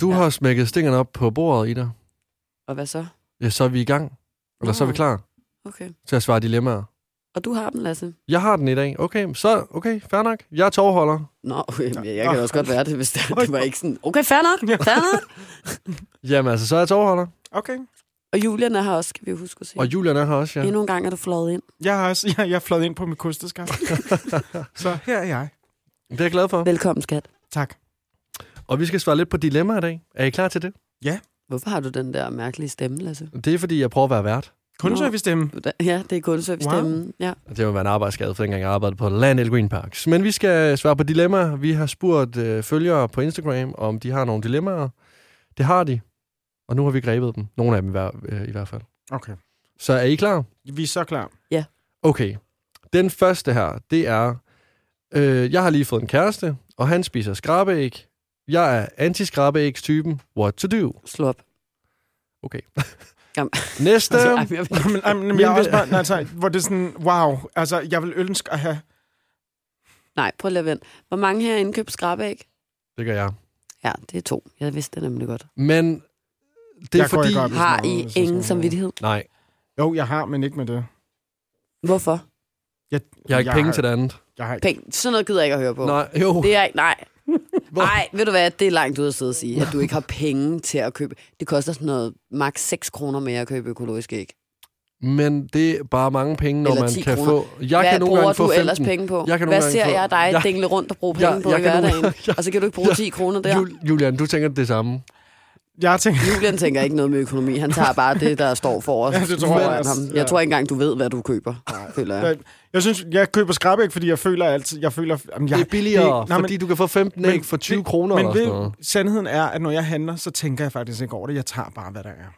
Du har smækket stingerne op på bordet, Ida. Og hvad så? Ja, så er vi i gang. Eller så er vi Nå. klar Okay. til at svare dilemmaer. Og du har den, Lasse? Jeg har den i dag. Okay, så okay, fair nok. Jeg er tovholder. Nå, okay, jeg, jeg kan også godt være det, hvis det, det var ikke sådan... Okay, fair nok, fair nok. Jamen altså, så er jeg tovholder. Okay. Og Julian er her også, skal vi huske at sige. Og Julian er her også, ja. Endnu en gang er du fløjet ind. Jeg har også, jeg, jeg er fløjet ind på mit kosteskab. så her er jeg. Det er jeg glad for. Velkommen, skat. Tak. Og vi skal svare lidt på dilemmaer i dag. Er I klar til det? Hvorfor har du den der mærkelige stemme, Lasse? Det er, fordi jeg prøver at være vært. Kundeservice-stemme. Ja, det er kundeservice-stemmen. Wow. Ja. Det må være en arbejdsskade, for dengang jeg arbejdede på Landel Green Parks. Men vi skal svare på dilemmaer. Vi har spurgt øh, følgere på Instagram, om de har nogle dilemmaer. Det har de. Og nu har vi grebet dem. Nogle af dem i, hver, øh, i hvert fald. Okay. Så er I klar? Vi er så klar. Okay. Den første her, det er... Øh, jeg har lige fået en kæreste, og han spiser skrabeæg. Jeg er anti-skrabeægs-typen. What to do? Slå op. Okay. Jamen. Næste. Altså, ej, jeg ved- men, ej, men jeg er også bare, nej, altså, hvor det er sådan, wow, altså, jeg vil ønske at have... Nej, prøv lige at vente. Hvor mange her indkøbt skrabæg? Det gør jeg. Ja, det er to. Jeg vidste det nemlig godt. Men det er Jeg går fordi... ikke op i- Har noget, I jeg ingen samvittighed? Nej, Jo, jeg har, men ikke med det. Hvorfor? Jeg, jeg har ikke penge til det andet. Jeg har, Penge. Sådan noget gider jeg ikke at høre på. Nej, jo. Det er ikke, nej. Hvor- Nej, ved du hvad, det er langt ud at sidde og sige, at du ikke har penge til at købe. Det koster sådan noget maks 6 kroner mere at købe økologisk æg. Men det er bare mange penge, når man 10 kan kroner. få... Jeg Hvad kan nogle bruger gange få du 15. ellers penge på? Jeg kan nogle Hvad ser få- jeg dig Jeg- dingle rundt og bruge penge Jeg- på jeg i nogle- hverdagen? jeg- Og så kan du ikke bruge jeg- 10 kroner der. Jul- Julian, du tænker det samme. Jeg tænker, Julian tænker ikke noget med økonomi. Han tager bare det, der står for os. Ja, det tror jeg ham. Ja. Jeg tror ikke engang, du ved, hvad du køber, føler jeg. jeg, jeg synes, jeg køber skrabæg, fordi jeg føler altid, jeg føler, jamen, jeg, Det er billigere, det- nej, men- fordi du kan få 15 æg for 20 det- kroner Men ved, sandheden er, at når jeg handler, så tænker jeg faktisk ikke over det. Jeg tager bare, hvad der er.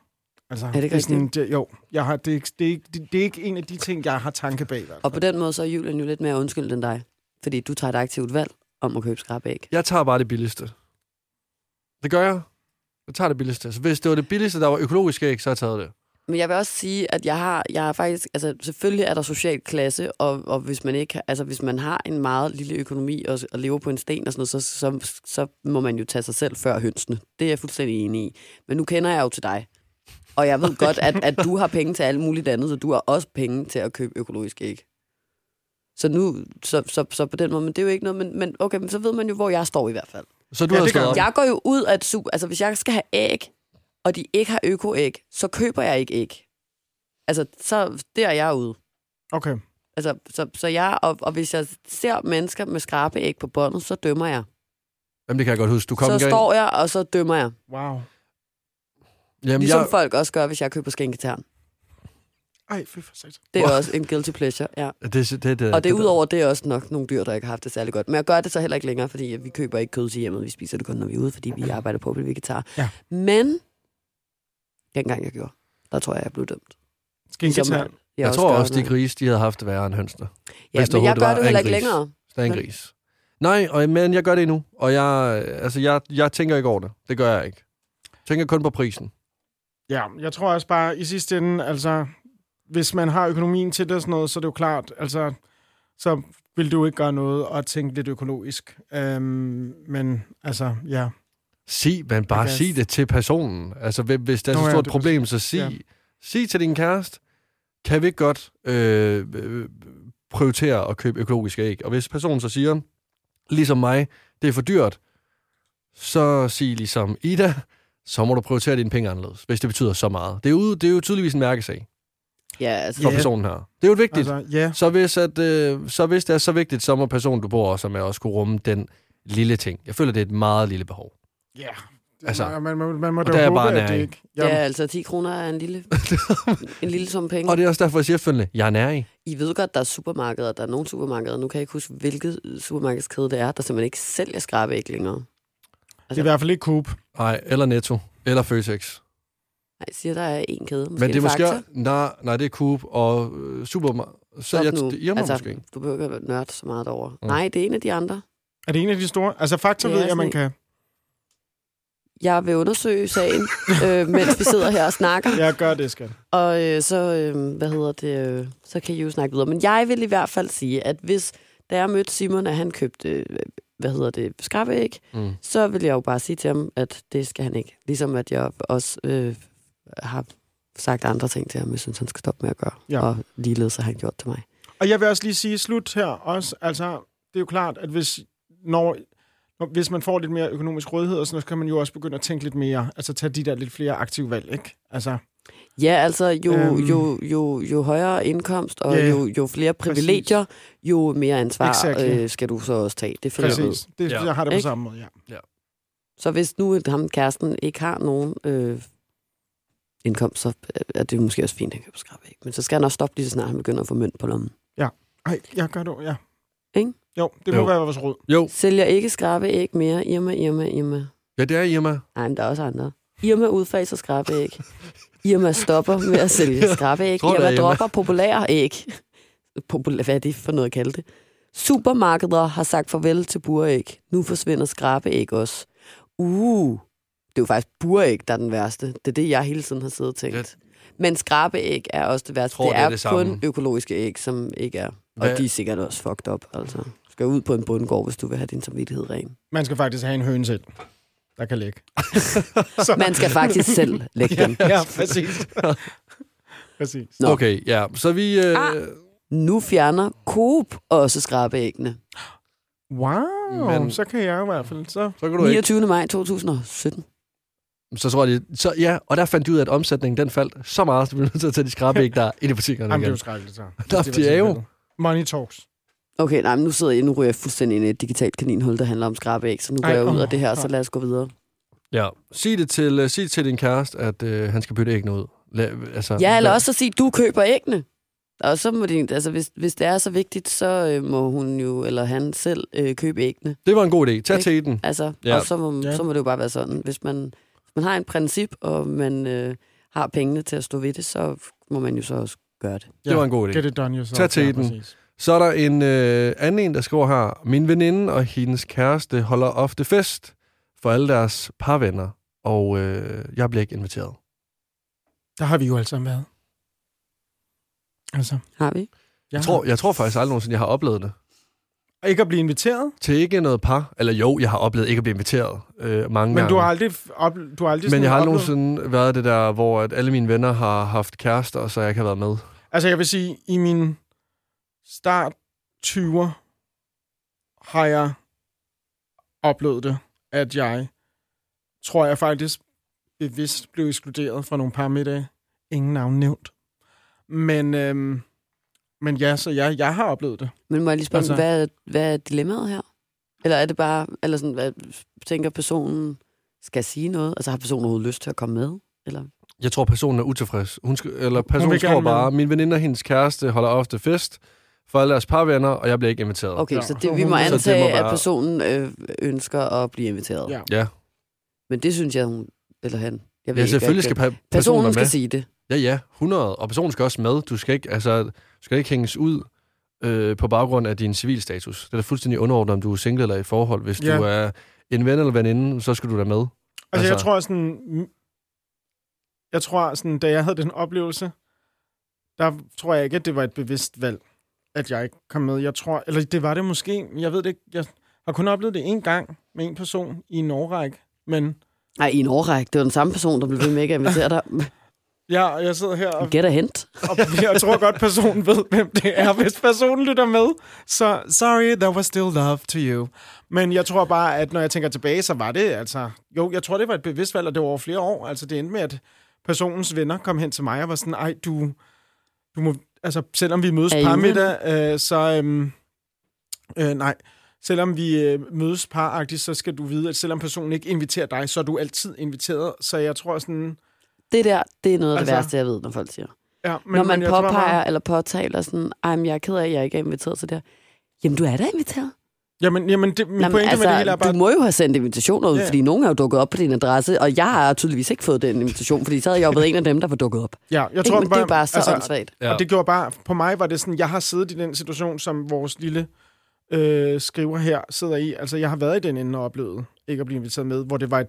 Altså, det ikke er sådan, det, jo, jeg har, det, er ikke- det, er ikke, det, det er ikke en af de ting, jeg har tanke bag. Og på den måde, så er Julian jo lidt mere undskyld end dig. Fordi du tager et aktivt valg om at købe skrabæg. Jeg tager bare det billigste. Det gør jeg. Jeg tager det billigste. Så hvis det var det billigste, der var økologisk æg, så har jeg taget det. Men jeg vil også sige, at jeg har, jeg har faktisk, altså selvfølgelig er der social klasse, og, og hvis man ikke, altså hvis man har en meget lille økonomi og, og lever på en sten og sådan noget, så, så, så må man jo tage sig selv før hønsene. Det er jeg fuldstændig enig i. Men nu kender jeg jo til dig. Og jeg ved godt, at, at du har penge til alt muligt andet, så du har også penge til at købe økologisk æg. Så nu, så, så, så på den måde, men det er jo ikke noget, men, men okay, men så ved man jo, hvor jeg står i hvert fald. Så du Ja, har stået op. Jeg går jo ud af et su... Altså, hvis jeg skal have æg, og de ikke har økoæg, så køber jeg ikke æg. Altså, så der er jeg ude. Okay. Altså, så, så jeg, og, og hvis jeg ser mennesker med skrabeæg på båndet, så dømmer jeg. Jamen, det kan jeg godt huske. Du kom så engang- står jeg, og så dømmer jeg. Wow. Jamen, Ligesom jeg, folk også gør, hvis jeg køber skænketern. Ej, fy for satan. Det er Wow. også en guilty pleasure, ja. det, det, det, det, Og det er det- udover, det er også nok nogle dyr, der ikke har haft det særlig godt. Men jeg gør det så heller ikke længere, fordi vi køber ikke kød til hjemmet. Vi spiser det kun, når vi er ude, fordi vi arbejder på at blive vegetar. Ja. Men, dengang jeg gjorde, der tror jeg, jeg blev dømt. Skinketern. Jeg tror gør også, de nu. grise, de havde haft det værre end hønsene. Ja, men jeg gør det heller ikke længere. Der er en gris. Nej, og, men jeg gør det endnu. Og jeg, altså, jeg, jeg tænker ikke over det. Det gør jeg ikke. Jeg tænker kun på prisen. Ja, jeg tror også bare, i sidste ende, altså, hvis man har økonomien til det og sådan noget, så er det jo klart, altså, så vil du ikke gøre noget og tænke lidt økologisk. Øhm, men altså, ja. Sig, men bare Okay. sig det til personen. Altså, hvis- der er Nå så ja, stort problem, så sig, Ja. sig til din kæreste, kan vi ikke godt øh, prioritere at købe økologiske æg? Og hvis personen så siger, ligesom mig, det er for dyrt, så sig ligesom Ida, så må du prioritere dine penge anderledes, hvis det betyder så meget. Det er jo, det er jo tydeligvis en mærkesag Ja, altså, for personen her. Det er jo vigtigt. Altså, ja. Så hvis, at, øh, så hvis det er så vigtigt, så må personen, du bor også med, også kunne rumme den lille ting. Jeg føler, det er et meget lille behov. Ja. Altså, Altså, man, man, man må og da der er håbe, bare at det ikke... ja, altså 10 kroner er en lille, en lille sum penge. Og det er også derfor, jeg siger følgende, jeg er nær i. I ved godt, der er supermarkeder, der er nogle supermarkeder, nu kan jeg ikke huske, hvilket supermarkedskæde det er, der simpelthen ikke sælger skrabeæg længere. Det er i hvert fald ikke Coop. Nej, eller Netto, eller Føtex. Nej, jeg siger, der er en kæde. Måske Men det er en måske... Nej, nej, det er Coop og øh, Supermarked. Så Stop jeg, nu. det irmer altså, måske. Du behøver ikke at være nørd så meget over. Mm. Nej, det er en af de andre. Er det en af de store? Altså, Fakta ved jeg, man sådan kan. Jeg vil undersøge sagen, øh, mens vi sidder her og snakker. Jeg gør det, skal. Og øh, så, øh, hvad hedder det, øh, så kan I jo snakke videre. Men jeg vil i hvert fald sige, at hvis da jeg mødte Simon, at han købte øh, hvad hedder det, skrabeæg, Mm. så vil jeg jo bare sige til ham, at det skal han ikke. Ligesom at jeg også øh, har sagt andre ting til ham, jeg synes, han skal stoppe med at gøre. Ja. Og ligeledes har han gjort til mig. Og jeg vil også lige sige slut her også. Altså, det er jo klart, at hvis, når, når, hvis man får lidt mere økonomisk rådighed, og sådan noget, så kan man jo også begynde at tænke lidt mere, altså tage de der lidt flere aktive valg, ikke? Altså, Ja, altså jo, Øhm. jo, jo, jo højere indkomst og Ja, jo, jo flere privilegier, jo mere ansvar Exactly. øh, skal du så også tage. Det følger præcis. Det, Ja. jeg har det på Ikke? samme måde, ja. Så hvis nu ham kæresten ikke har nogen øh, indkomst, så er det jo måske også fint, at han kan på skrabeæg. Men så skal han også stoppe lige så snart han begynder at få mønt på lommen. Ej, jeg gør det, ja. Ikke? Jo, det må Jo. være vores råd. Jo, Sælger ikke skrabeæg mere. Irma, Irma, Irma. ja, det er Irma. Nej, men der er også andre. Irma udfaser skrabeæg. Irma stopper med at sælge skrabeæg. Tror du, Irma Irma? dropper populære æg. Populær, hvad er det for noget at kalde det? Supermarkeder har sagt farvel til buræg. Nu forsvinder skrabeæg også. Uh, det er jo faktisk buræg, der er den værste. Det er det, jeg hele tiden har siddet og tænkt. Ja. Men skrabeæg er også det værste. Tror, det det er er, det samme. kun økologiske æg, som ikke er. Hvad- Og de er sikkert også fucked up. Altså. Du skal ud på en bundgård, hvis du vil have din samvittighed ren. Man skal faktisk have en høne selv, der kan lægge. Man skal faktisk selv lægge dem. ja, præcis. præcis. Nå. Okay, ja. Så vi... Øh, Ah. Nu fjerner Coop også skrabeæggene. Wow, Men- så kan jeg i hvert fald. Så. så kan du ikke. 29. maj 2017. Så tror jeg, de, så, ja, og der fandt de ud af, at omsætningen den faldt så meget, så vi blev nødt til at tage de skrabæg der ind i butikkerne Jamen, det er igen. jo skrækkeligt, så. Nå, Hvis det er jo-. Money talks. Okay, nej, men nu sidder jeg, nu ryger jeg fuldstændig ind i et digitalt kaninhul, der handler om skrabeæg, så nu går Ej, jeg ud af det her, så lad os gå videre. Ja. Sig det til, uh, sig det til din kæreste, at uh, han skal bytte æggene ud. La, altså, Ja, eller hvad- også at sige, du køber æggene. Og så må de, altså hvis, hvis det er så vigtigt, så øh, må hun jo, eller han selv, øh, købe æggene. Det var en god idé. Tag til den. Altså, Ja. og så må, Ja. så må det jo bare være sådan. Hvis man, man har en princip, og man øh, har pengene til at stå ved det, så må man jo så også gøre det. Det var en god idé. Get it done yourself. Tag til ja, den. præcis. Så er der en øh, anden en, der skriver her. Min veninde og hendes kæreste holder ofte fest for alle deres parvenner, og øh, jeg bliver ikke inviteret. Der har vi jo sammen været. Altså, Har vi? Jeg tror, jeg tror faktisk aldrig nogensinde, jeg har oplevet det. Ikke at blive inviteret, Til ikke noget par. Eller jo, jeg har oplevet ikke at blive inviteret øh, mange men gange. du har aldrig, op, du har aldrig Men jeg har aldrig oplevet- nogensinde været det der, hvor at alle mine venner har haft kærester, så jeg ikke har været med. Altså, jeg vil sige, i min start 20'er har jeg oplevet det, at jeg tror jeg faktisk bevidst blev ekskluderet fra nogle par middage. Ingen navn nævnt. Men, øhm, men ja, så jeg, jeg har oplevet det. Men må jeg lige spørge, Altså- hvad, er- hvad er dilemmaet her? Eller er det bare, eller sådan, hvad tænker personen skal sige noget? Altså har personen overhovedet lyst til at komme med? Eller? Jeg tror, personen er utilfreds. Hun skal, eller personen vil skriver gerne med. bare, min veninde og hendes kæreste holder ofte fest for alle deres parvenner, og jeg bliver ikke inviteret. Okay, Ja. så det, vi må antage, må at være- personen øh, ønsker at blive inviteret. Ja. Ja, Men det synes jeg, hun, eller han, jeg ved ja ikke, selvfølgelig skal hvad- pa- personen personen skal med. sige det. Ja, ja, 100. Og personen skal også med. Du skal ikke, altså, skal ikke hænges ud øh, på baggrund af din civilstatus. Det er da fuldstændig underordnet, om du er single eller i forhold. Hvis Ja. du er en ven eller veninde, så skal du da med. Altså, Altså- jeg tror sådan... Jeg tror sådan, da jeg havde den oplevelse, der tror jeg ikke, at det var et bevidst valg, at jeg ikke kom med. Jeg tror, eller det var det måske, jeg ved det ikke. Jeg har kun oplevet det en gang med en person i en årrække, men Nej, i en årrække. Det var den samme person, der blev ved med ikke at invitere dig. ja, jeg sidder her og, Get a hint. og jeg tror godt, personen ved, hvem det er. Hvis personen lytter med, så sorry, there was still love to you. Men jeg tror bare, at når jeg tænker tilbage, så var det altså... Jo, jeg tror, det var et bevidst valg, og det var over flere år. Altså, det endte med, at personens venner kom hen til mig og var sådan, ej, du, du må... Altså, selvom vi mødes par middag, øh, så... Øhm, øh, nej, selvom vi øh, mødes paragtigt, så skal du vide, at selvom personen ikke inviterer dig, så er du altid inviteret. Så jeg tror sådan... Det der, det er noget af det Altså- værste, jeg ved, når folk siger. Ja, Men, når man tror påpeger bare- eller påtaler sådan, ej, men jeg er ked af, at jeg ikke er inviteret til det her. Jamen, du er da inviteret. Jamen, jamen det, min Jamen, pointe med det hele er bare... Du må jo have sendt invitationer ud, Ja. fordi nogen er jo dukket op på din adresse, og jeg har tydeligvis ikke fået den invitation, fordi så havde jeg jo været en af dem, der var dukket op. Ja, jeg Ikke? tror Men det er bare så altså, åndssvagt. Ja. Og det gjorde bare, på mig var det sådan, jeg har siddet i den situation, som vores lille øh, skriver her sidder i. Altså, jeg har været i den ende og oplevet ikke at blive inviteret med, hvor det var et,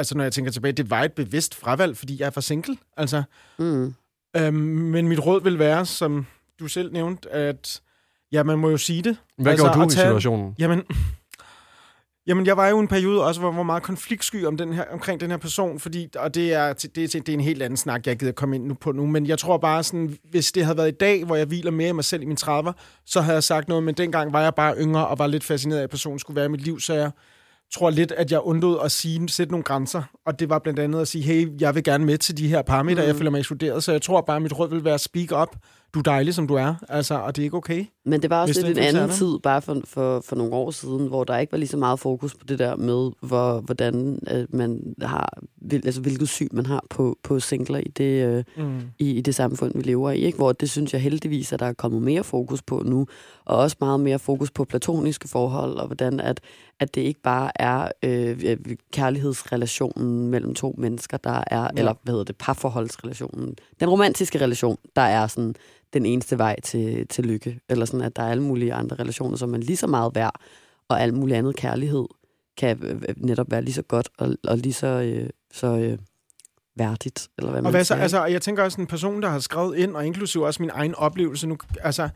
altså når jeg tænker tilbage, det var et bevidst fravalg, fordi jeg er for single. Altså, Mm. øhm, men mit råd vil være, som du selv nævnte, at ja, man må jo sige det. Hvad Altså, gjorde du at i tage- situationen? Jamen, Jamen, jeg var jo i en periode også, hvor jeg var meget konfliktsky om den her, omkring den her person, fordi, og det er, det, er, det er en helt anden snak, jeg gider komme ind nu på nu, men jeg tror bare sådan, hvis det havde været i dag, hvor jeg hviler mere i mig selv i min 30'er, så havde jeg sagt noget, men dengang var jeg bare yngre og var lidt fascineret af, at personen skulle være i mit liv, så jeg tror lidt, at jeg undlod at sige, sætte nogle grænser, og det var blandt andet at sige, hey, jeg vil gerne med til de her parametre, mm. jeg føler mig ekskluderet, så jeg tror bare, at mit råd vil være speak up, du er dejlig, som du er, altså, og det er ikke okay. Men det var også lidt en anden tid, bare for, for, for nogle år siden, hvor der ikke var lige så meget fokus på det der med, hvor, hvordan øh, man har, hvil, altså hvilket syn man har på, på singler i det, øh, Mm. i, i det samfund, vi lever i. Ikke? Hvor det synes jeg heldigvis, at der er kommet mere fokus på nu, og også meget mere fokus på platoniske forhold, og hvordan at, at det ikke bare er øh, kærlighedsrelationen mellem to mennesker, der er, ja. eller hvad hedder det, parforholdsrelationen, den romantiske relation, der er sådan den eneste vej til, til lykke, eller sådan, at der er alle mulige andre relationer, som er lige så meget værd, og alt muligt andet kærlighed kan øh, øh, netop være lige så godt, og, og lige så, øh, så øh, værdigt, eller hvad man Og hvad så, altså, jeg tænker også en person, der har skrevet ind, og inklusive også min egen oplevelse nu, altså,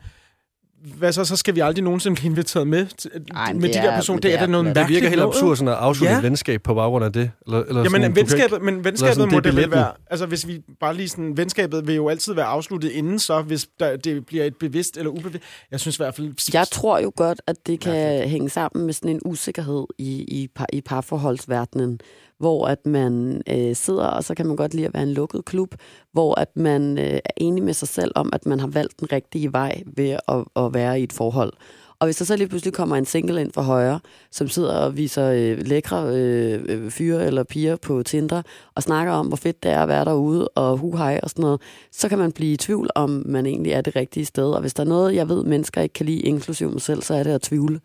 hvad så, så skal vi aldrig nogensinde blive inviteret med Ej, men med det de der er- personer. men Det, det er da er- noget men Det virker helt absurd sådan at afslutte Ja. et venskab på baggrund af det. Eller, eller Jamen, sådan, en du kan venskabet, men venskabet sådan, det må det vel billetten. være... Altså, hvis vi bare lige sådan... Venskabet vil jo altid være afsluttet inden, så hvis der, det bliver et bevidst eller ubevidst... Jeg synes i hvert fald... Jeg tror jo godt, at det kan Mærkeligt. hænge sammen med sådan en usikkerhed i, i, par, i parforholdsverdenen, hvor at man øh, sidder, og så kan man godt lide at være en lukket klub, hvor at man øh, er enig med sig selv om, at man har valgt den rigtige vej ved at, at være i et forhold. Og hvis der så lige pludselig kommer en single ind fra højre, som sidder og viser øh, lækre øh, øh, fyre eller piger på Tinder, og snakker om, hvor fedt det er at være derude, og hu hej og sådan noget, så kan man blive i tvivl, om man egentlig er det rigtige sted. Og hvis der er noget, jeg ved, mennesker ikke kan lide, inklusive mig selv, så er det at tvivle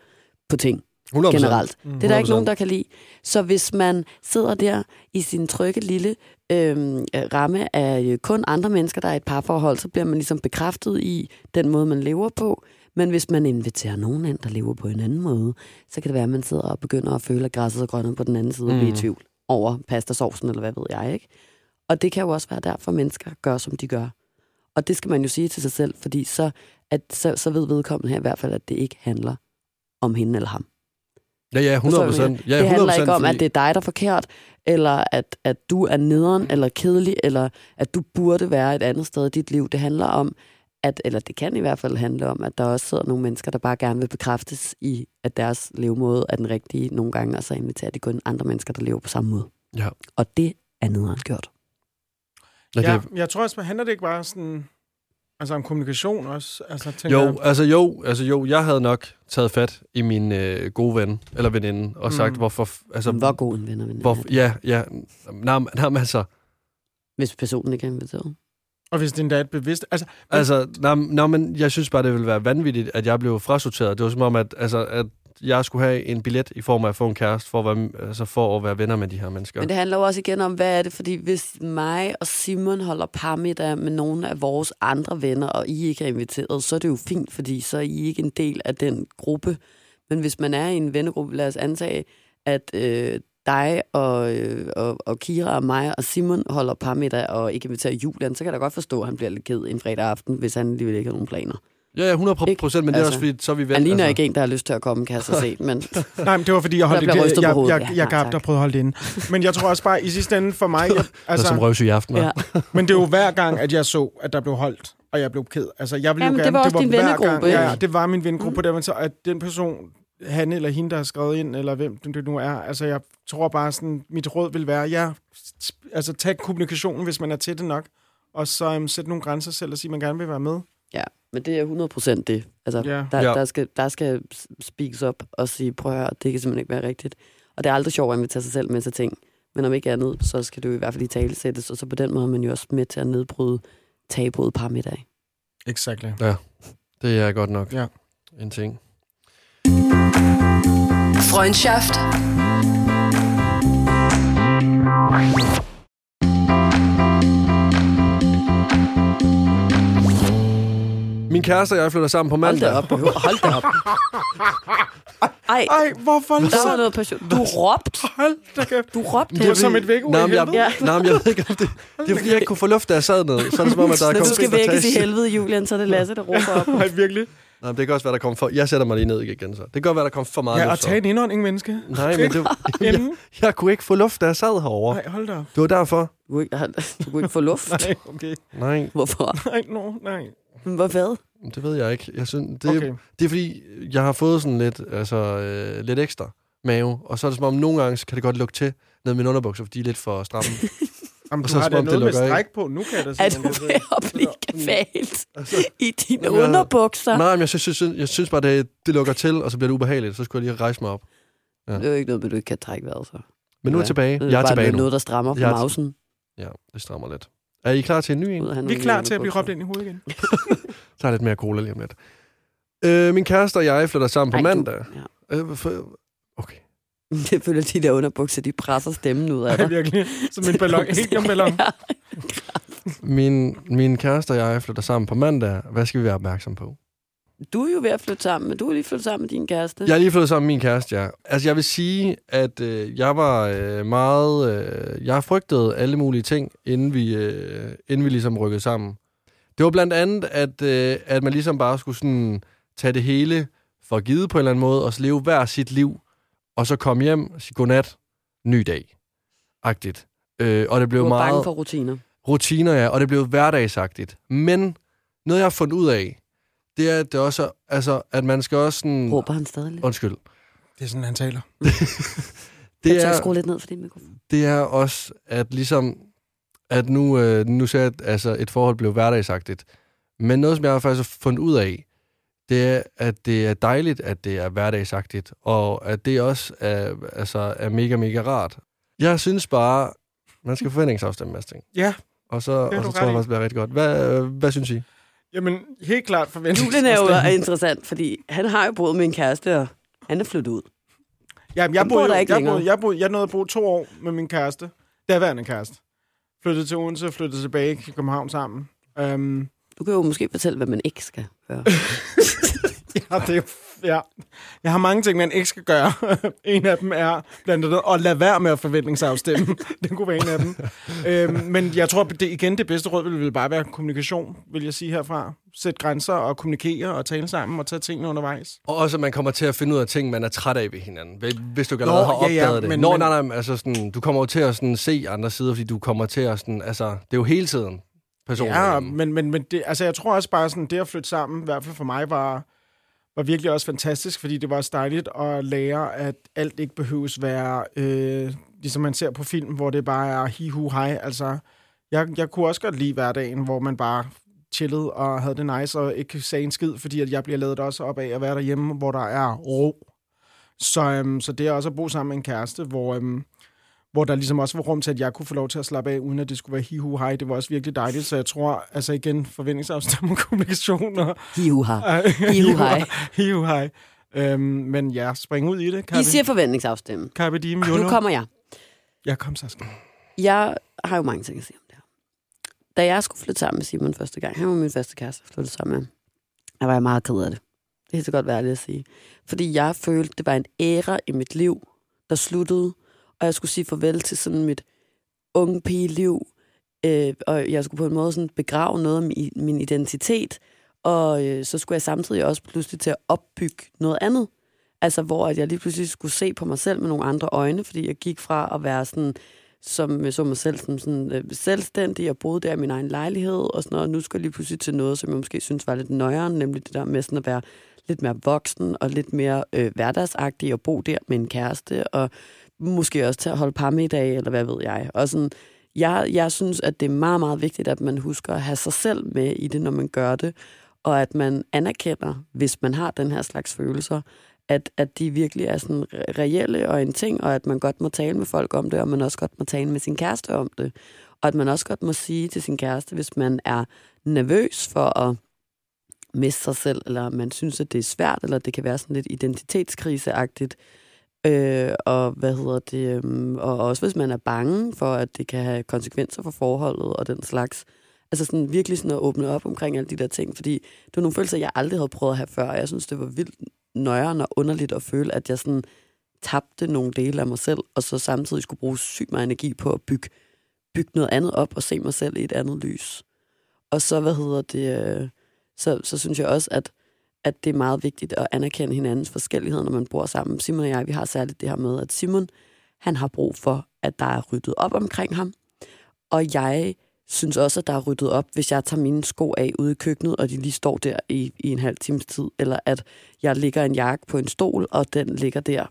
på ting 100%. generelt. Mm. Det er der ikke 100%. nogen, der kan lide. Så hvis man sidder der i sin trygge lille øhm, ramme af øh, kun andre mennesker, der er i et parforhold, så bliver man ligesom bekræftet i den måde, man lever på. Men hvis man inviterer nogen ind, der lever på en anden måde, så kan det være, at man sidder og begynder at føle, at græsset er grønnere på den anden side, mm. og blive i tvivl over pastasovsen, eller hvad ved jeg, ikke? Og det kan jo også være derfor, mennesker gør, som de gør. Og det skal man jo sige til sig selv, fordi så, at, så, så ved vedkommende her i hvert fald, at det ikke handler om hende eller ham. Ja, ja, 100 Forstår du, hvad jeg procent. Ja, det handler 100%, ikke om, fordi- at det er dig, der er forkert, eller at, at du er nederen, eller kedelig, eller at du burde være et andet sted i dit liv. Det handler om, at, eller det kan i hvert fald handle om, at der også sidder nogle mennesker, der bare gerne vil bekræftes i, at deres levemåde er den rigtige nogle gange, og så inviterer de kun andre mennesker, der lever på samme måde. Ja. Og det er nederen gjort. Ja, Ja, jeg tror også, handler det ikke bare sådan... Altså om kommunikation også? Altså, tænker jo, jeg, altså jo, altså jo, jeg havde nok taget fat i min øh, gode ven, eller veninde, og sagt, Mm. hvorfor... Altså, Hvor god en ven og veninde hvor, ja, ja. Nej, nej, men altså, hvis personen ikke er inviteret. Og hvis det endda er et bevidst... Altså, men, altså nej, nej, men jeg synes bare, det ville være vanvittigt, at jeg blev frasorteret. Det var som om, at, altså, at jeg skulle have en billet i form af at få en kæreste, for at være, altså, for at være venner med de her mennesker. Men det handler jo også igen om, hvad er det? Fordi hvis mig og Simon holder parmiddag med nogle af vores andre venner, og I ikke er inviteret, så er det jo fint, fordi så er I ikke en del af den gruppe. Men hvis man er i en vennegruppe, lad os antage, at øh, dig og, øh, og, og Kira og mig og Simon holder parmiddag og ikke inviterer Julian, så kan jeg da godt forstå, at han bliver lidt ked en fredag aften, hvis han alligevel ikke har nogen planer. Ja, ja, 100 Ikke? procent, men det er Altså, også fordi, så er vi ven. Han ligner altså. ikke en, der har lyst til at komme, kan jeg så se. Men nej, men det var fordi, jeg holdt det... på Jeg, jeg, Ja, jeg, jeg nej, gab tak. der prøvede at holde det inde. Men jeg tror også bare, i sidste ende for mig... Jeg, Altså, altså, som røvsyg i aften. ja. Men det er jo hver gang, at jeg så, at der blev holdt, og jeg blev ked. Altså, jeg ville Jamen, jo det gerne... var også din hver vennegruppe, gang, ja, ja, det var min vennegruppe, Mm. der, så at den person, han eller hende, der har skrevet ind, eller hvem det nu er, altså, jeg tror bare sådan, mit råd vil være, ja, altså, tag kommunikationen, hvis man er det nok, og så um, sætte nogle grænser selv og sige, at man gerne vil være med. Ja, men det er 100 procent det. Altså, Ja. der, Ja. der, skal, der skal speaks op og sige, prøv at høre, det kan simpelthen ikke være rigtigt. Og det er aldrig sjovt at invitere sig selv med til ting. Men om ikke andet, så skal du i hvert fald i tale sættes, og så på den måde er man jo også med til at nedbryde tabuet par middag. Exakt. Det er godt nok Ja. en ting. Freundschaft. Min kæreste og jeg flytter sammen på Hold mandag. da op. Hold da op. Ej, Ej, hvor der var noget passion. Du råbte. Hold da kæft. Du råbte. Du er som et vækord Nej, i men jeg, helvede. Nej, men jeg ved ikke om det. Det er fordi, jeg ikke kunne få luft, da jeg sad ned. Så er det som om, at der er Når du skal vækkes i helvede, Julian, så er det Lasse, der råber op. Nej, virkelig. Nej, men det kan også være, der kommer for... Jeg sætter mig lige ned igen, så. Det kan godt være, der kommer for meget Ja, og luft. så. tage en indånding, menneske. Nej, men det, jeg, Inden. jeg kunne ikke få luft, da jeg sad herovre. Nej, hold da op. Det var derfor. Du kunne ikke, du kunne ikke få luft. Nej, okay. Nej, Hvorfor? Nej, no, nej. Hvor hvad? det ved jeg ikke. Jeg synes, det, Okay. det er fordi, jeg har fået sådan lidt, altså, øh, lidt ekstra mave. Og så er det som om, nogle gange så kan det godt lukke til ned i mine underbukser, fordi de er lidt for stramme. Jamen, Og du så har da om det noget med stræk på. Nu kan jeg da Er se, du ved at blive kvalt Altså, i dine jeg- underbukser? nej, men jeg synes, jeg synes, jeg synes bare, det, det lukker til, og så bliver det ubehageligt. Så skulle jeg lige rejse mig op. Ja. Det er jo ikke noget, men du ikke kan trække vejret, så. Men nu er jeg tilbage. Det er Jeg er bare tilbage nu. noget, der strammer på Jeg er- mausen. Ja, det strammer lidt. Er I klar til en ny en? Vi er klar til at blive råbt ind i hovedet igen. tager lidt mere cola lige om lidt. Øh, min kæreste og jeg flytter sammen på Ej, du- mandag. Ja. Øh, for, okay. Jeg føler, at de der underbukser, de presser stemmen ud af Ja, dig. virkelig. Som en ballon. Helt som ballon. Ja. Min, min kæreste og jeg flytter sammen på mandag. Hvad skal vi være opmærksom på? Du er jo ved at flytte sammen, men du er lige flyttet sammen med din kæreste. Jeg er lige flyttet sammen med min kæreste, ja. Altså, jeg vil sige, at øh, jeg var øh, meget... Øh, jeg har frygtet alle mulige ting, inden vi, øh, inden vi ligesom rykkede sammen. Det var blandt andet, at, øh, at man ligesom bare skulle sådan tage det hele for givet på en eller anden måde, og så leve hver sit liv, og så komme hjem sige godnat, ny dag. Agtigt. Øh, og det blev du er meget bange for rutiner. rutiner, ja, og det blev hverdagsagtigt. Men noget, jeg har fundet ud af, det er, at det også er, altså, at man skal også sådan... Råber han stadig lidt? Undskyld. Det er sådan, han taler. Det Det er... er, Skru lidt ned for din mikrofon. det er også, at ligesom, at nu, øh, nu ser jeg, at altså, et forhold blev hverdagsagtigt. Men noget, som jeg har faktisk fundet ud af, det er, at det er dejligt, at det er hverdagsagtigt, og at det også er, altså, er mega, mega rart. Jeg synes bare, man skal forventningsafstemme masse ting. Ja, Og så, og så tror jeg det bliver rigtig godt. Hvad, hvad synes I? Jamen helt klart forventet. Julen er jo interessant, fordi han har jo boet med en kæreste, og han er flyttet ud. Jamen, jeg boede, jeg, længere. boede, jeg, boede, jeg nåede at bo to år med min kæreste. Daværende kæreste. Flyttede til Odense, flyttede tilbage til København sammen. Um, Du kan jo måske fortælle, hvad man ikke skal gøre. ja, det er, ja. Jeg har mange ting, man ikke skal gøre. en af dem er blandt andet at lade være med at forventningsafstemme. det kunne være en af dem. øhm, men jeg tror, det, igen, det bedste råd ville, bare være kommunikation, vil jeg sige herfra. Sæt grænser og kommunikere og tale sammen og tage tingene undervejs. Og også, at man kommer til at finde ud af ting, man er træt af ved hinanden. Hvis- du ikke allerede har ja, ja, opdaget det. men- Nå, men- nej, nej, altså sådan, du kommer jo til at sådan, se andre sider, fordi du kommer til at sådan, altså, det er jo hele tiden personen. Ja, men, men, men det, altså, jeg tror også bare, sådan, det at flytte sammen, i hvert fald for mig, var, var virkelig også fantastisk, fordi det var også dejligt at lære, at alt ikke behøves være, øh, ligesom man ser på film, hvor det bare er hi hu hej. Altså, jeg, jeg kunne også godt lide hverdagen, hvor man bare chillede og havde det nice, og ikke sagde en skid, fordi at jeg bliver lavet også op af at være derhjemme, hvor der er ro. Så, øhm, så det er også at bo sammen med en kæreste, hvor, øhm, hvor der ligesom også var rum til, at jeg kunne få lov til at slappe af, uden at det skulle være hihu hej. Det var også virkelig dejligt, så jeg tror, altså igen, forventningsafstemning og kommunikation og... Hiu hej. Hihu hej. Øhm, men ja, spring ud i det. I Carpe, siger forventningsafstemme. Carpe diem. Nu kommer jeg. Ja, kom så. Skal. Jeg har jo mange ting at sige om det her. Da jeg skulle flytte sammen med Simon første gang, han var min første kæreste, jeg flyttede sammen med, der var jeg meget ked af det. Det er så godt værdigt at sige. Fordi jeg følte, det var en æra i mit liv, der sluttede, og jeg skulle sige farvel til sådan mit unge pigeliv, øh, og jeg skulle på en måde sådan begrave noget af min, min identitet, og øh, så skulle jeg samtidig også pludselig til at opbygge noget andet. Altså, hvor at jeg lige pludselig skulle se på mig selv med nogle andre øjne, fordi jeg gik fra at være sådan, som jeg så mig selv som sådan, øh, selvstændig og boede der i min egen lejlighed og sådan noget. Og nu skal jeg lige pludselig til noget, som jeg måske synes var lidt nøjere, nemlig det der med sådan at være lidt mere voksen og lidt mere øh, hverdagsagtig og bo der med en kæreste og måske også til at holde par med i dag, eller hvad ved jeg. Og sådan, jeg, jeg synes, at det er meget, meget vigtigt, at man husker at have sig selv med i det, når man gør det, og at man anerkender, hvis man har den her slags følelser, at, at de virkelig er sådan reelle og en ting, og at man godt må tale med folk om det, og man også godt må tale med sin kæreste om det. Og at man også godt må sige til sin kæreste, hvis man er nervøs for at miste sig selv, eller man synes, at det er svært, eller det kan være sådan lidt identitetskriseagtigt, Øh, og hvad hedder det? Øh, og også hvis man er bange for, at det kan have konsekvenser for forholdet og den slags. Altså sådan virkelig sådan at åbne op omkring alle de der ting, fordi det var nogle følelser, jeg aldrig havde prøvet at have før. og Jeg synes, det var vildt nøjeren og underligt at føle, at jeg sådan tabte nogle dele af mig selv, og så samtidig skulle bruge sygt meget energi på at bygge, bygge noget andet op og se mig selv i et andet lys. Og så, hvad hedder det, øh, så, så synes jeg også, at, at det er meget vigtigt at anerkende hinandens forskelligheder, når man bor sammen. Simon og jeg, vi har særligt det her med, at Simon, han har brug for, at der er ryddet op omkring ham. Og jeg synes også, at der er ryddet op, hvis jeg tager mine sko af ude i køkkenet, og de lige står der i, i en halv times tid. Eller at jeg ligger en jakke på en stol, og den ligger der.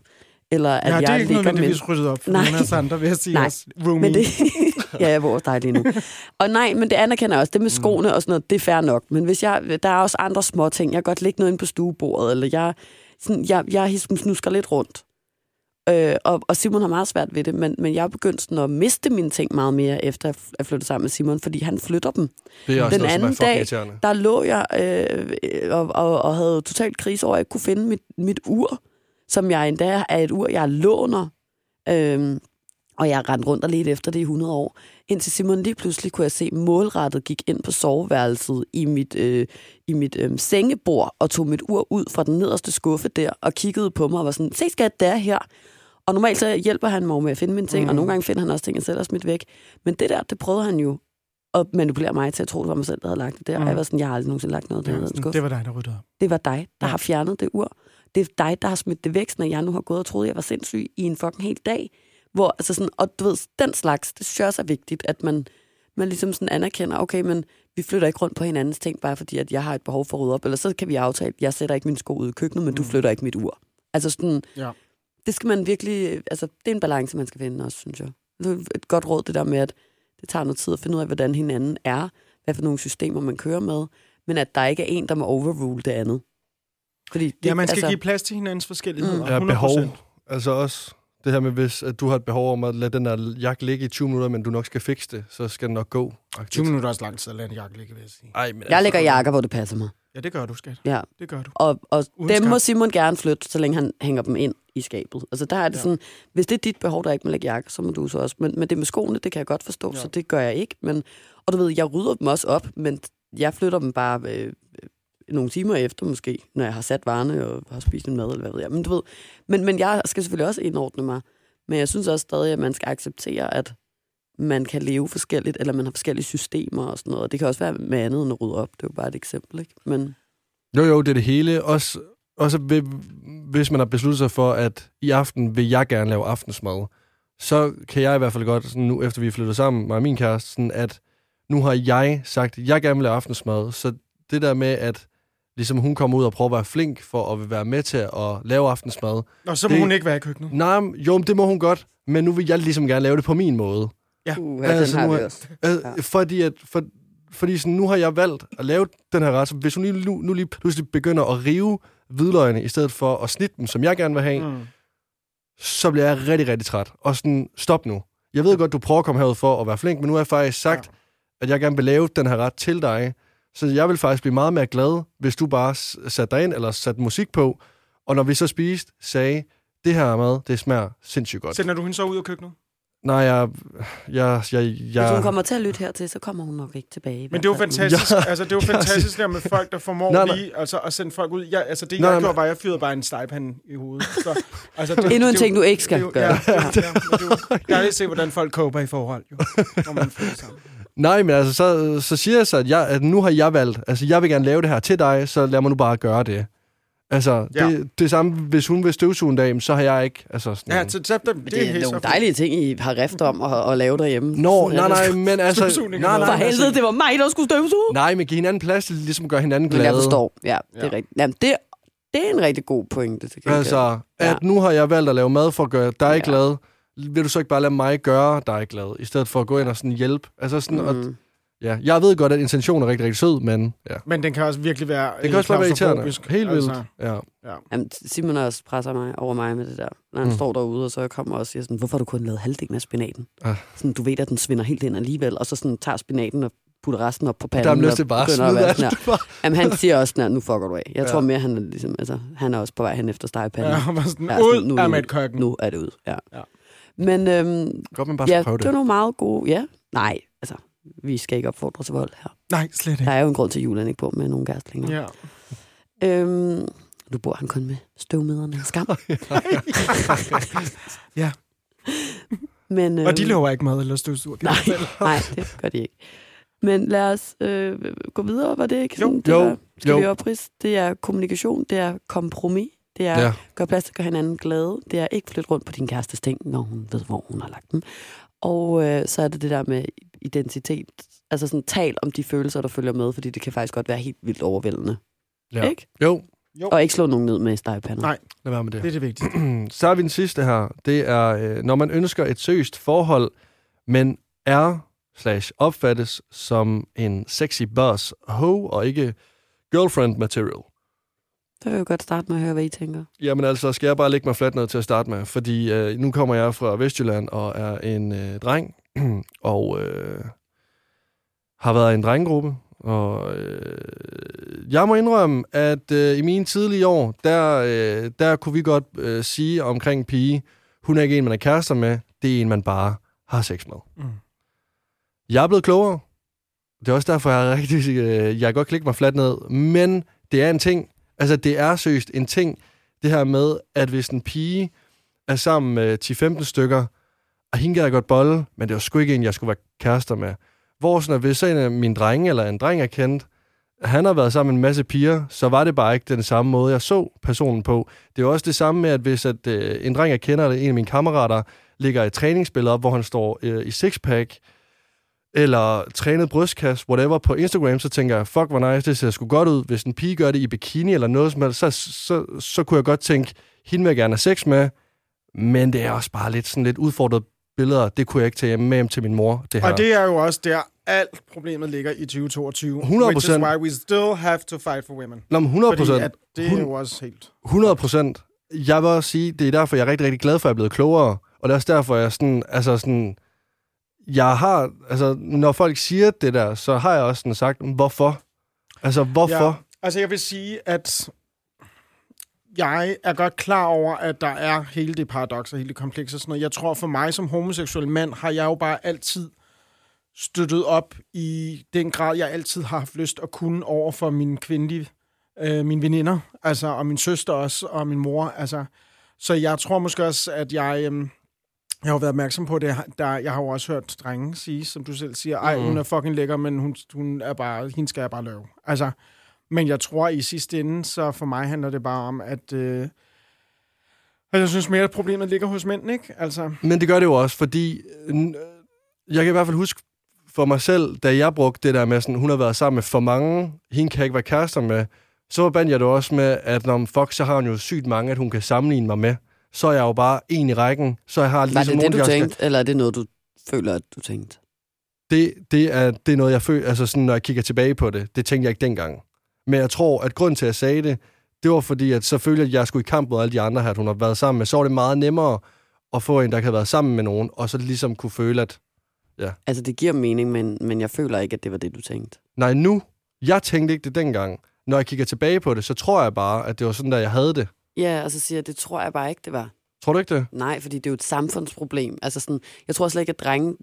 Eller at ja, det er jeg ikke ligger nødvendigvis ryddet op for Nej. os andre, vil jeg sige. Nej, Også roomie. Men det, ja, jeg bor hos dig lige nu. Og nej, men det anerkender jeg også. Det med skoene og sådan noget, det er fair nok. Men hvis jeg, der er også andre små ting. Jeg kan godt lægge noget ind på stuebordet, eller jeg, sådan, jeg, jeg snusker lidt rundt. Øh, og, og Simon har meget svært ved det, men, men jeg er begyndt sådan at miste mine ting meget mere, efter at jeg flyttede sammen med Simon, fordi han flytter dem. Det er også Den noget, anden dag-. Der lå jeg øh, og, og, og havde totalt krise over, at jeg ikke kunne finde mit, mit ur, som jeg endda er et ur, jeg låner. Øhm, og jeg rendte rundt og ledte efter det i 100 år. Indtil Simon lige pludselig kunne jeg se, målrettet gik ind på soveværelset i mit, øh, i mit øh, sengebord og tog mit ur ud fra den nederste skuffe der og kiggede på mig og var sådan, se skat, det er her. Og normalt så hjælper han mig med at finde mine ting, mm. og nogle gange finder han også ting, jeg selv har smidt væk. Men det der, det prøvede han jo at manipulere mig til at tro, det var mig selv, der havde lagt det der. Mm. Og jeg var sådan, jeg har aldrig nogensinde lagt noget der. Ja, sådan, det var dig, der ryddede det var dig, der Ja. har fjernet det ur. Det er dig, der har smidt det væk, når jeg nu har gået og troet, jeg var sindssyg i en fucking hel dag. Hvor, altså sådan, og du ved, den slags, det synes jeg også er vigtigt, at man, man ligesom sådan anerkender, okay, men vi flytter ikke rundt på hinandens ting, bare fordi, at jeg har et behov for at rydde op. Eller så kan vi aftale, jeg sætter ikke min sko ud i køkkenet, men du Mm. flytter ikke mit ur. Altså sådan, Ja. det skal man virkelig, altså det er en balance, man skal finde også, synes jeg. Det er et godt råd, det der med, at det tager noget tid at finde ud af, hvordan hinanden er, hvad for nogle systemer man kører med, men at der ikke er en, der må overrule det andet. Fordi det, ja, man skal altså, give plads til hinandens forskelligheder. Mm. Ja, 100%. behov. Altså også det her med, hvis at du har et behov om at lade den der jakke ligge i 20 minutter, men du nok skal fikse det, så skal den nok gå. 20 minutter er også lang tid at lade en jakke ligge, vil jeg sige. Ej, men Jeg lægger jakker, hvor det passer mig. Ja, det gør du, skat. Ja. Det gør du. Og, og Uden dem skam. må Simon gerne flytte, så længe han hænger dem ind i skabet. Altså der er det Ja. sådan, hvis det er dit behov, der ikke må lægge jakke, så må du så også. Men, men det med skoene, det kan jeg godt forstå, Ja. så det gør jeg ikke. Men, og du ved, jeg rydder dem også op, men jeg flytter dem bare øh, nogle timer efter måske, når jeg har sat varerne og har spist en mad, eller hvad ved jeg. Men du ved, men, men jeg skal selvfølgelig også indordne mig. Men jeg synes også stadig, at man skal acceptere, at man kan leve forskelligt, eller man har forskellige systemer og sådan noget. Og det kan også være med andet end at rydde op. Det er jo bare et eksempel, ikke? Men Jo, jo, det er det hele. Også, også ved, hvis man har besluttet sig for, at i aften vil jeg gerne lave aftensmad, så kan jeg i hvert fald godt, sådan nu efter vi er flyttet sammen, mig og min kæreste, sådan at nu har jeg sagt, at jeg gerne vil lave aftensmad. Så det der med, at ligesom hun kommer ud og prøver at være flink for at være med til at lave aftensmad. Og så må Det- hun ikke være i køkkenet. Nej, jo, det må hun godt, men nu vil jeg ligesom gerne lave det på min måde. Ja. uh, Altså, den har nu vi også. Altså, Ja. Fordi, at, for, fordi sådan, nu har jeg valgt at lave den her ret, så hvis hun lige, nu, nu lige pludselig begynder at rive hvidløgene, i stedet for at snitte dem, som jeg gerne vil have. Mm. så bliver jeg rigtig, rigtig træt. Og sådan, stop nu. Jeg ved godt, du prøver at komme herud for at være flink, men nu har jeg faktisk sagt, ja. at jeg gerne vil lave den her ret til dig. Så jeg vil faktisk blive meget mere glad, hvis du bare satte dig ind, eller satte musik på, og når vi så spiste, sagde, det her mad, det smager sindssygt godt. Sender du hende så ud af køkkenet? Nej, jeg... jeg, jeg, Hvis jeg hun kommer til at lytte hertil, så kommer hun nok ikke tilbage. Men det er jo fantastisk, Ja. altså, det er jo fantastisk der med folk, der formår Nej, nej. lige altså, at sende folk ud. Ja, altså, det Nej, jeg nej, gjorde, var, jeg fyrede bare en stegepande i hovedet. Så, altså, det, Endnu en ting, jo- du ikke skal det jo- gøre. Ja, ja, ja, men det er jo dejligt at se, hvordan folk koper i forhold, jo, når man sammen. Nej, men altså, så, så siger jeg så, at, jeg, at nu har jeg valgt, altså jeg vil gerne lave det her til dig, så lad mig nu bare gøre det. Altså, Ja. det, det samme, hvis hun vil støvsuge en dag, så har jeg ikke, altså sådan Ja, så, så, det, det, det er helt nogle dejlige ting, I har rift om at, at lave derhjemme. Nå, Sådan nej, er nej, det. men altså... Nej, er nej, For noget. altså, helvede, det var mig, der skulle støvsuge. nej, men giv hinanden plads til ligesom at gøre hinanden Men glade. jeg forstår. Ja, det er Ja. rigtigt. Jamen, det, det er en rigtig god pointe. Til gengæld. Altså, at Ja. nu har jeg valgt at lave mad for at gøre dig Ja. glad. Vil du så ikke bare lade mig gøre dig glad, i stedet for at gå ind og sådan hjælpe? Altså sådan, mm. mm. ja, jeg ved godt, at intentionen er rigtig, rigtig sød, men ja. Men den kan også virkelig være Det kan også være irriterende. Helt vildt. Altså, Ja. ja. Jamen, Simon også presser mig over mig med det der. Når han Mm. står derude, og så kommer og siger sådan, hvorfor har du kun lavet halvdelen af spinaten? Ah. Sådan, du ved, at den svinder helt ind alligevel, og så sådan, tager spinaten og putter resten op på panden. Der er lyst og til bare at smide alt. her. Jamen, han siger også her, nu fucker du af. Jeg Ja. tror mere, han er, ligesom, altså, han er også på vej hen efter stegepanden. Ja, Ja. og var sådan, Ja, sådan, ud nu er af det med ud. køkken. Nu er det ud, ja. Ja. Men øhm, Godt, man bare ja, prøve det det. er nogle meget gode, ja. Nej, altså, vi skal ikke opfordre til vold her. Nej, slet Der ikke. er jo en grund til, at Julian ikke bor med nogen kæreste længere. Ja. Øhm, nu bor han kun med støvmederne. Skam. Ja. Men, øhm, Og de laver ikke mad eller støvsuger. Nej, nej, det gør de ikke. Men lad os øh, gå videre, var det ikke Jo. sådan? Det Jo. var, skal Jo. vi oprise? Det er kommunikation, det er kompromis, det er Ja. gør plads til at gøre hinanden glade, det er ikke flytte rundt på din kærestes ting, når hun ved, hvor hun har lagt dem. Og øh, så er det det der med identitet, altså sådan tal om de følelser, der følger med, fordi det kan faktisk godt være helt vildt overvældende. Ja. Ikke? Jo, Og ikke slå nogen ned med stegepander. Nej. lad være med det. Det er det vigtigste. Så har vi den sidste her. Det er, øh, når man ønsker et seriøst forhold, men er slash opfattes som en sexy boss ho og ikke girlfriend material. Så vil jeg godt starte med at høre, hvad I tænker. Jamen altså, skal jeg bare lægge mig fladt ned til at starte med, fordi øh, nu kommer jeg fra Vestjylland og er en øh, dreng, og øh, har været i en drengegruppe, og øh, jeg må indrømme, at øh, i mine tidlige år, der, øh, der kunne vi godt øh, sige omkring pige, hun er ikke en, man er kærester med, det er en, man bare har sex med. Mm. Jeg er blevet klogere. Det er også derfor, jeg er rigtig... Øh, jeg kan godt klikke mig fladt ned. Men det er en ting. Altså, det er seriøst en ting, det her med, at hvis en pige er sammen med 10-15 stykker, og hende gad jeg godt bolle, men det var sgu ikke en, jeg skulle være kærester med. Hvor sådan, at hvis en af mine drenge, eller en dreng er kendt, han har været sammen med en masse piger, så var det bare ikke den samme måde, jeg så personen på. Det er også det samme med, at hvis at, øh, en dreng, jeg kender, eller en af mine kammerater, ligger et træningsbillede op, hvor han står øh, i sixpack, eller trænet brystkast, whatever, på Instagram, så tænker jeg, fuck, hvor nice, det ser sgu godt ud. Hvis en pige gør det i bikini eller noget som helst, så, så, så kunne jeg godt tænke, hende vil jeg gerne have sex med, men det er også bare lidt sådan lidt udfordret billeder. Det kunne jeg ikke tage med hjem til min mor, det her. Og det er jo også der, alt problemet ligger i 2022. 100%. Which is why we still have to fight for women. Nå, men 100 Fordi procent. det er jo også helt... 100 procent. Jeg vil også sige, det er derfor, jeg er rigtig, rigtig glad for, at jeg er blevet klogere. Og det er også derfor, jeg sådan, altså sådan, jeg har, altså, når folk siger det der, så har jeg også sådan sagt, hvorfor? Altså, hvorfor? Ja, altså jeg vil sige, at jeg er godt klar over, at der er hele det paradoks og hele det komplekse og sådan noget. Jeg tror, for mig som homoseksuel mand, har jeg jo bare altid støttet op i den grad, jeg altid har haft lyst at kunne over for mine kvindelige, øh, mine veninder, altså, og min søster også, og min mor. Altså, så jeg tror måske også, at jeg... Øh, jeg har jo været opmærksom på det. Der, jeg har jo også hørt drenge sige, som du selv siger, ej, Mhm. hun er fucking lækker, men hun, hun er bare, hende skal jeg bare lave. Altså, men jeg tror, i sidste ende, så for mig handler det bare om, at, øh, at jeg synes mere, at problemet ligger hos mænd, ikke? Altså, Men det gør det jo også, fordi øh, jeg kan i hvert fald huske for mig selv, da jeg brugte det der med, sådan, hun har været sammen med for mange, hende kan ikke være kærester med, så bandt jeg det også med, at når fuck, så har hun jo sygt mange, at hun kan sammenligne mig med. Så er jeg jo bare en i rækken, så jeg har Var ligesom det det, nogen, du jeg skal- tænkte, eller er det noget, du føler, at du tænkte? det, det, er, det er noget, jeg føler, altså sådan, når jeg kigger tilbage på det, det tænkte jeg ikke dengang. Men jeg tror, at grunden til, at jeg sagde det, det var fordi, at selvfølgelig, at jeg skulle i kamp mod alle de andre her, at hun har været sammen med, så var det meget nemmere at få en, der kan have været sammen med nogen, og så ligesom kunne føle, at Altså, det giver mening, men, men jeg føler ikke, at det var det, du tænkte. nej, nu, jeg tænkte ikke det dengang. Når jeg kigger tilbage på det, så tror jeg bare, at det var sådan, der jeg havde det. Ja, og så siger jeg, det tror jeg bare ikke, det var. Tror du ikke det? Nej, fordi det er jo et samfundsproblem. Altså sådan, jeg tror slet ikke, at drenge...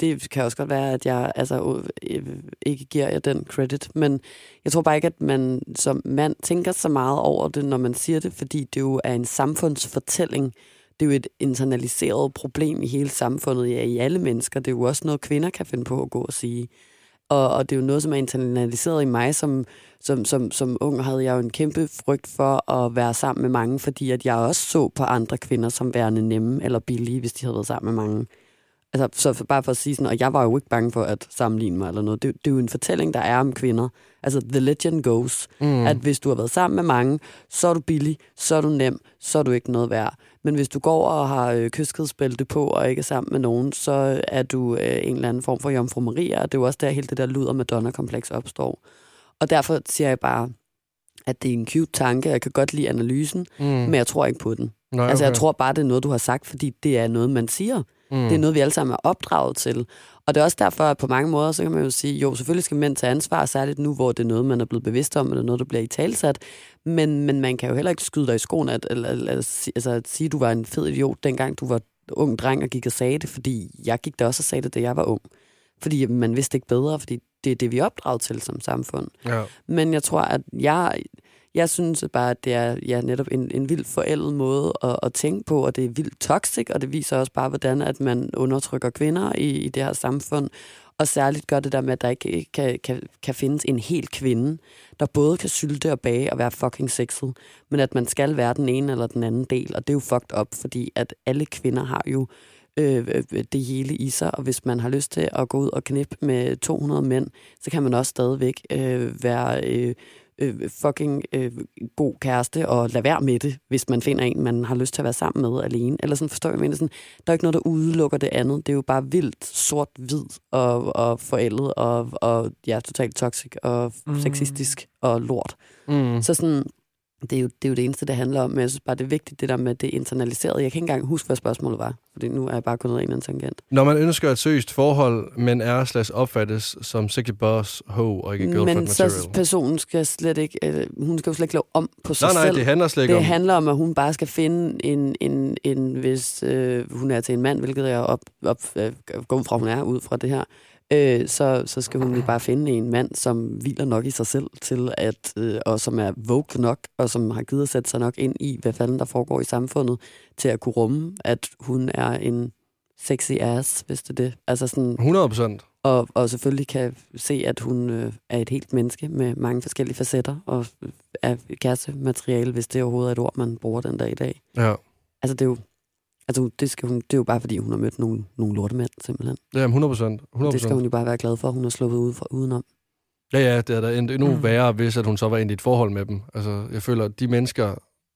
Det kan også godt være, at jeg altså, øh, ikke giver jer den credit, men jeg tror bare ikke, at man som mand tænker så meget over det, når man siger det, fordi det jo er en samfundsfortælling. Det er jo et internaliseret problem i hele samfundet, ja, i alle mennesker. Det er jo også noget, kvinder kan finde på at gå og sige. Og, og det er jo noget, som er internaliseret i mig. Som, som, som, som ung havde jeg jo en kæmpe frygt for at være sammen med mange, fordi at jeg også så på andre kvinder som værende nemme eller billige, hvis de havde været sammen med mange. Altså, så for, bare for at sige sådan, og jeg var jo ikke bange for at sammenligne mig eller noget. Det, det er jo en fortælling, der er om kvinder. Altså, the legend goes, Mm. at hvis du har været sammen med mange, så er du billig, så er du nem, så er du ikke noget værd. Men hvis du går og har øh, kyskhedsbælte på og ikke er sammen med nogen, så er du øh, en eller anden form for Jomfru Maria, og det er jo også der, hele det der luder Madonna-kompleks opstår. Og derfor siger jeg bare, at det er en cute tanke, jeg kan godt lide analysen, Mm. men jeg tror ikke på den. Nej, Altså, jeg okay. tror bare, det er noget, du har sagt, fordi det er noget, man siger. Mm. Det er noget, vi alle sammen er opdraget til. Og det er også derfor, at på mange måder, så kan man jo sige, jo, selvfølgelig skal mænd tage ansvar, særligt nu, hvor det er noget, man er blevet bevidst om, eller noget, der bliver i talsat. Men, men man kan jo heller ikke skyde dig i skoen, at, eller, eller, altså, at sige, at du var en fed idiot, dengang du var ung dreng og gik og sagde det, fordi jeg gik der også og sagde det, da jeg var ung. Fordi man vidste ikke bedre, fordi det er det, vi er opdraget til som samfund. Ja. Men jeg tror, at jeg, jeg synes bare, at det er ja, netop en, en vild forældet måde at, at tænke på, og det er vildt toxic, og det viser også bare, hvordan at man undertrykker kvinder i, i det her samfund. Og særligt gør det der med, at der ikke kan, kan, kan findes en hel kvinde, der både kan sylte og bage og være fucking sexet, men at man skal være den ene eller den anden del. Og det er jo fucked up, fordi at alle kvinder har jo øh, øh det hele i sig, og hvis man har lyst til at gå ud og knippe med 200 mænd, så kan man også stadigvæk øh, være øh, øh, fucking øh, god kæreste og lade være med det, hvis man finder en, man har lyst til at være sammen med alene. Eller sådan, forstår jeg, mener sådan, der er ikke noget, der udelukker det andet. Det er jo bare vildt, sort-hvid og, og forældet og, og ja, totalt toxic og mm. sexistisk og lort. Mm. Så sådan, det er, jo, det er jo det eneste, det handler om, men jeg synes bare, det er vigtigt, det der med det internaliserede. Jeg kan ikke engang huske, hvad spørgsmålet var, fordi nu er jeg bare ned i en anden tangent. Når man ønsker et seriøst forhold, men er slags opfattes som sexy boss, ho og ikke girlfriend men material. Men så personen skal slet ikke, øh, hun skal jo slet ikke lave om på sig nej, nej, selv. det handler slet ikke det om. Det handler om, at hun bare skal finde en, en, en hvis øh, hun er til en mand, hvilket jeg op, op, øh, går ud fra, hun er ud fra det her, øh, så, så skal hun jo bare finde en mand, som hviler nok i sig selv til, at, øh, og som er vogue nok, og som har givet at sætte sig nok ind i, hvad fanden der foregår i samfundet, til at kunne rumme, at hun er en sexy ass, hvis det er det. Altså sådan, 100 procent. Og, og selvfølgelig kan se, at hun øh, er et helt menneske med mange forskellige facetter, og er kærestemateriale, hvis det overhovedet er et ord, man bruger den dag i dag. Ja. Altså det er jo Altså, det, skal hun, det er jo bare, fordi hun har mødt nogle, nogle lortemænd, simpelthen. Ja, 100 procent. Det skal hun jo bare være glad for, at hun har sluppet ud for, udenom. Ja, ja, det er da endnu mm. værre, hvis at hun så var ind i et forhold med dem. Altså, jeg føler, at de mennesker,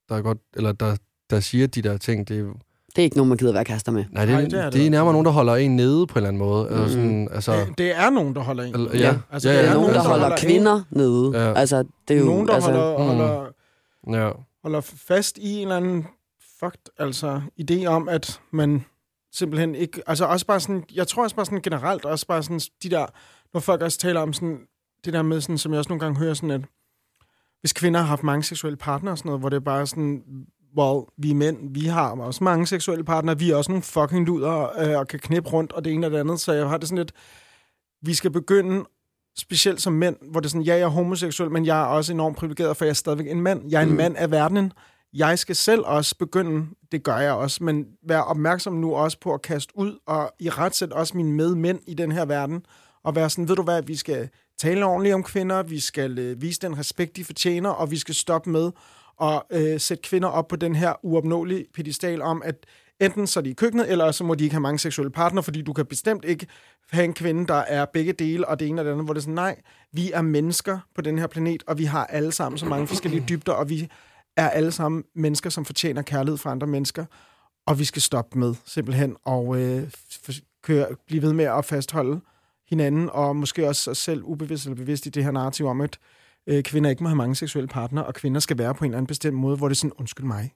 der er godt, eller der, der siger de der ting, det er det er ikke nogen, man gider være kaster med. Nej, det, Nej, det, er, det, det er nærmere nogen, der holder en nede på en eller anden måde. Mm. Altså, sådan, altså, det, det er nogen, der holder en. Ja, ja. Altså, ja, ja, det er nogen, der, der holder, holder kvinder en. nede. Ja. Altså, det er jo, nogen, der altså, holder, mm. holder, ja. holder fast i en eller anden fucked, altså idé om, at man simpelthen ikke... Altså også bare sådan... Jeg tror også bare sådan generelt, også bare sådan de der... Når folk også taler om sådan... Det der med sådan, som jeg også nogle gange hører sådan, at hvis kvinder har haft mange seksuelle partnere og sådan noget, hvor det er bare sådan, hvor vi er mænd, vi har også mange seksuelle partnere, vi er også nogle fucking luder øh, og kan knippe rundt, og det ene og det andet, så jeg har det sådan lidt, vi skal begynde, specielt som mænd, hvor det er sådan, ja, jeg er homoseksuel, men jeg er også enormt privilegeret, for jeg er stadigvæk en mand. Jeg er en mm. mand af verdenen, jeg skal selv også begynde, det gør jeg også, men være opmærksom nu også på at kaste ud og i retsæt også mine medmænd i den her verden, og være sådan, ved du hvad, vi skal tale ordentligt om kvinder, vi skal øh, vise den respekt, de fortjener, og vi skal stoppe med at øh, sætte kvinder op på den her uopnåelige pedestal om, at enten så er de i køkkenet, eller så må de ikke have mange seksuelle partner, fordi du kan bestemt ikke have en kvinde, der er begge dele, og det ene og det andet, hvor det er sådan, nej, vi er mennesker på den her planet, og vi har alle sammen så mange forskellige dybder, og vi er alle sammen mennesker, som fortjener kærlighed fra andre mennesker, og vi skal stoppe med simpelthen og øh, køre, blive ved med at fastholde hinanden, og måske også os selv ubevidst eller bevidst i det her narrativ om, at øh, kvinder ikke må have mange seksuelle partnere, og kvinder skal være på en eller anden bestemt måde, hvor det er sådan, undskyld mig,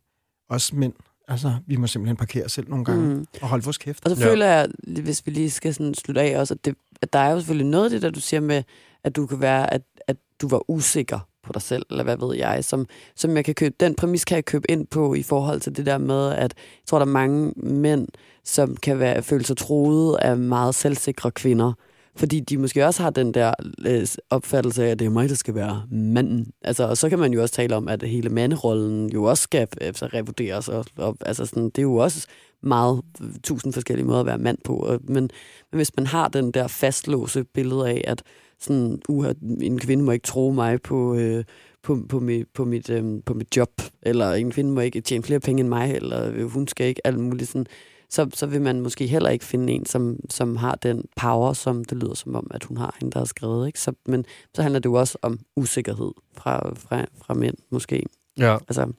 også mænd. Altså, vi må simpelthen parkere selv nogle gange mm. og holde vores kæft. Og så ja. føler jeg, hvis vi lige skal sådan slutte af også, at, det, at der er jo selvfølgelig noget af det, der du siger med, at du kan være, at, at du var usikker på dig selv, eller hvad ved jeg, som, som jeg kan købe, den præmis kan jeg købe ind på i forhold til det der med, at jeg tror, der er mange mænd, som kan være, føle sig troet af meget selvsikre kvinder, fordi de måske også har den der øh, opfattelse af, at det er mig, der skal være manden. Altså, og så kan man jo også tale om, at hele manderollen jo også skal altså, revurderes. Og, og, altså, sådan, det er jo også meget øh, tusind forskellige måder at være mand på. Og, men, men hvis man har den der fastlåse billede af, at sådan, uh, en kvinde må ikke tro mig på, øh, på, på, mit, på, mit, øh, på mit job, eller en kvinde må ikke tjene flere penge end mig, eller hun skal ikke alt muligt sådan, så, så vil man måske heller ikke finde en, som, som har den power, som det lyder som om, at hun har en, der har skrevet. Ikke? Så, men så handler det jo også om usikkerhed fra, fra, fra mænd, måske. Ja. Altså,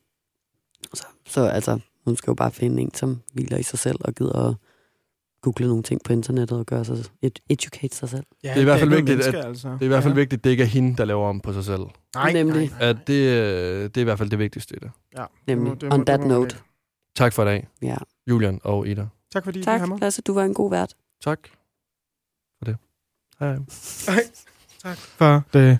så, så altså, hun skal jo bare finde en, som hviler i sig selv og gider at google nogle ting på internettet og gøre sig, educate sig selv. Ja, det er i hvert fald vigtigt, at, altså. det er i hvert fald ja. vigtigt, at det ikke er hende, der laver om på sig selv. Nej, Nemlig. Nej, nej. At det, øh, det er i hvert fald det vigtigste i det. Ja, Nemlig. Det må, det må, On that note. Tak for i dag. Ja. Julian og Ida. Tak fordi tak, du Lasse, du var en god vært. Tak for det. Hej. Hej. Tak for det.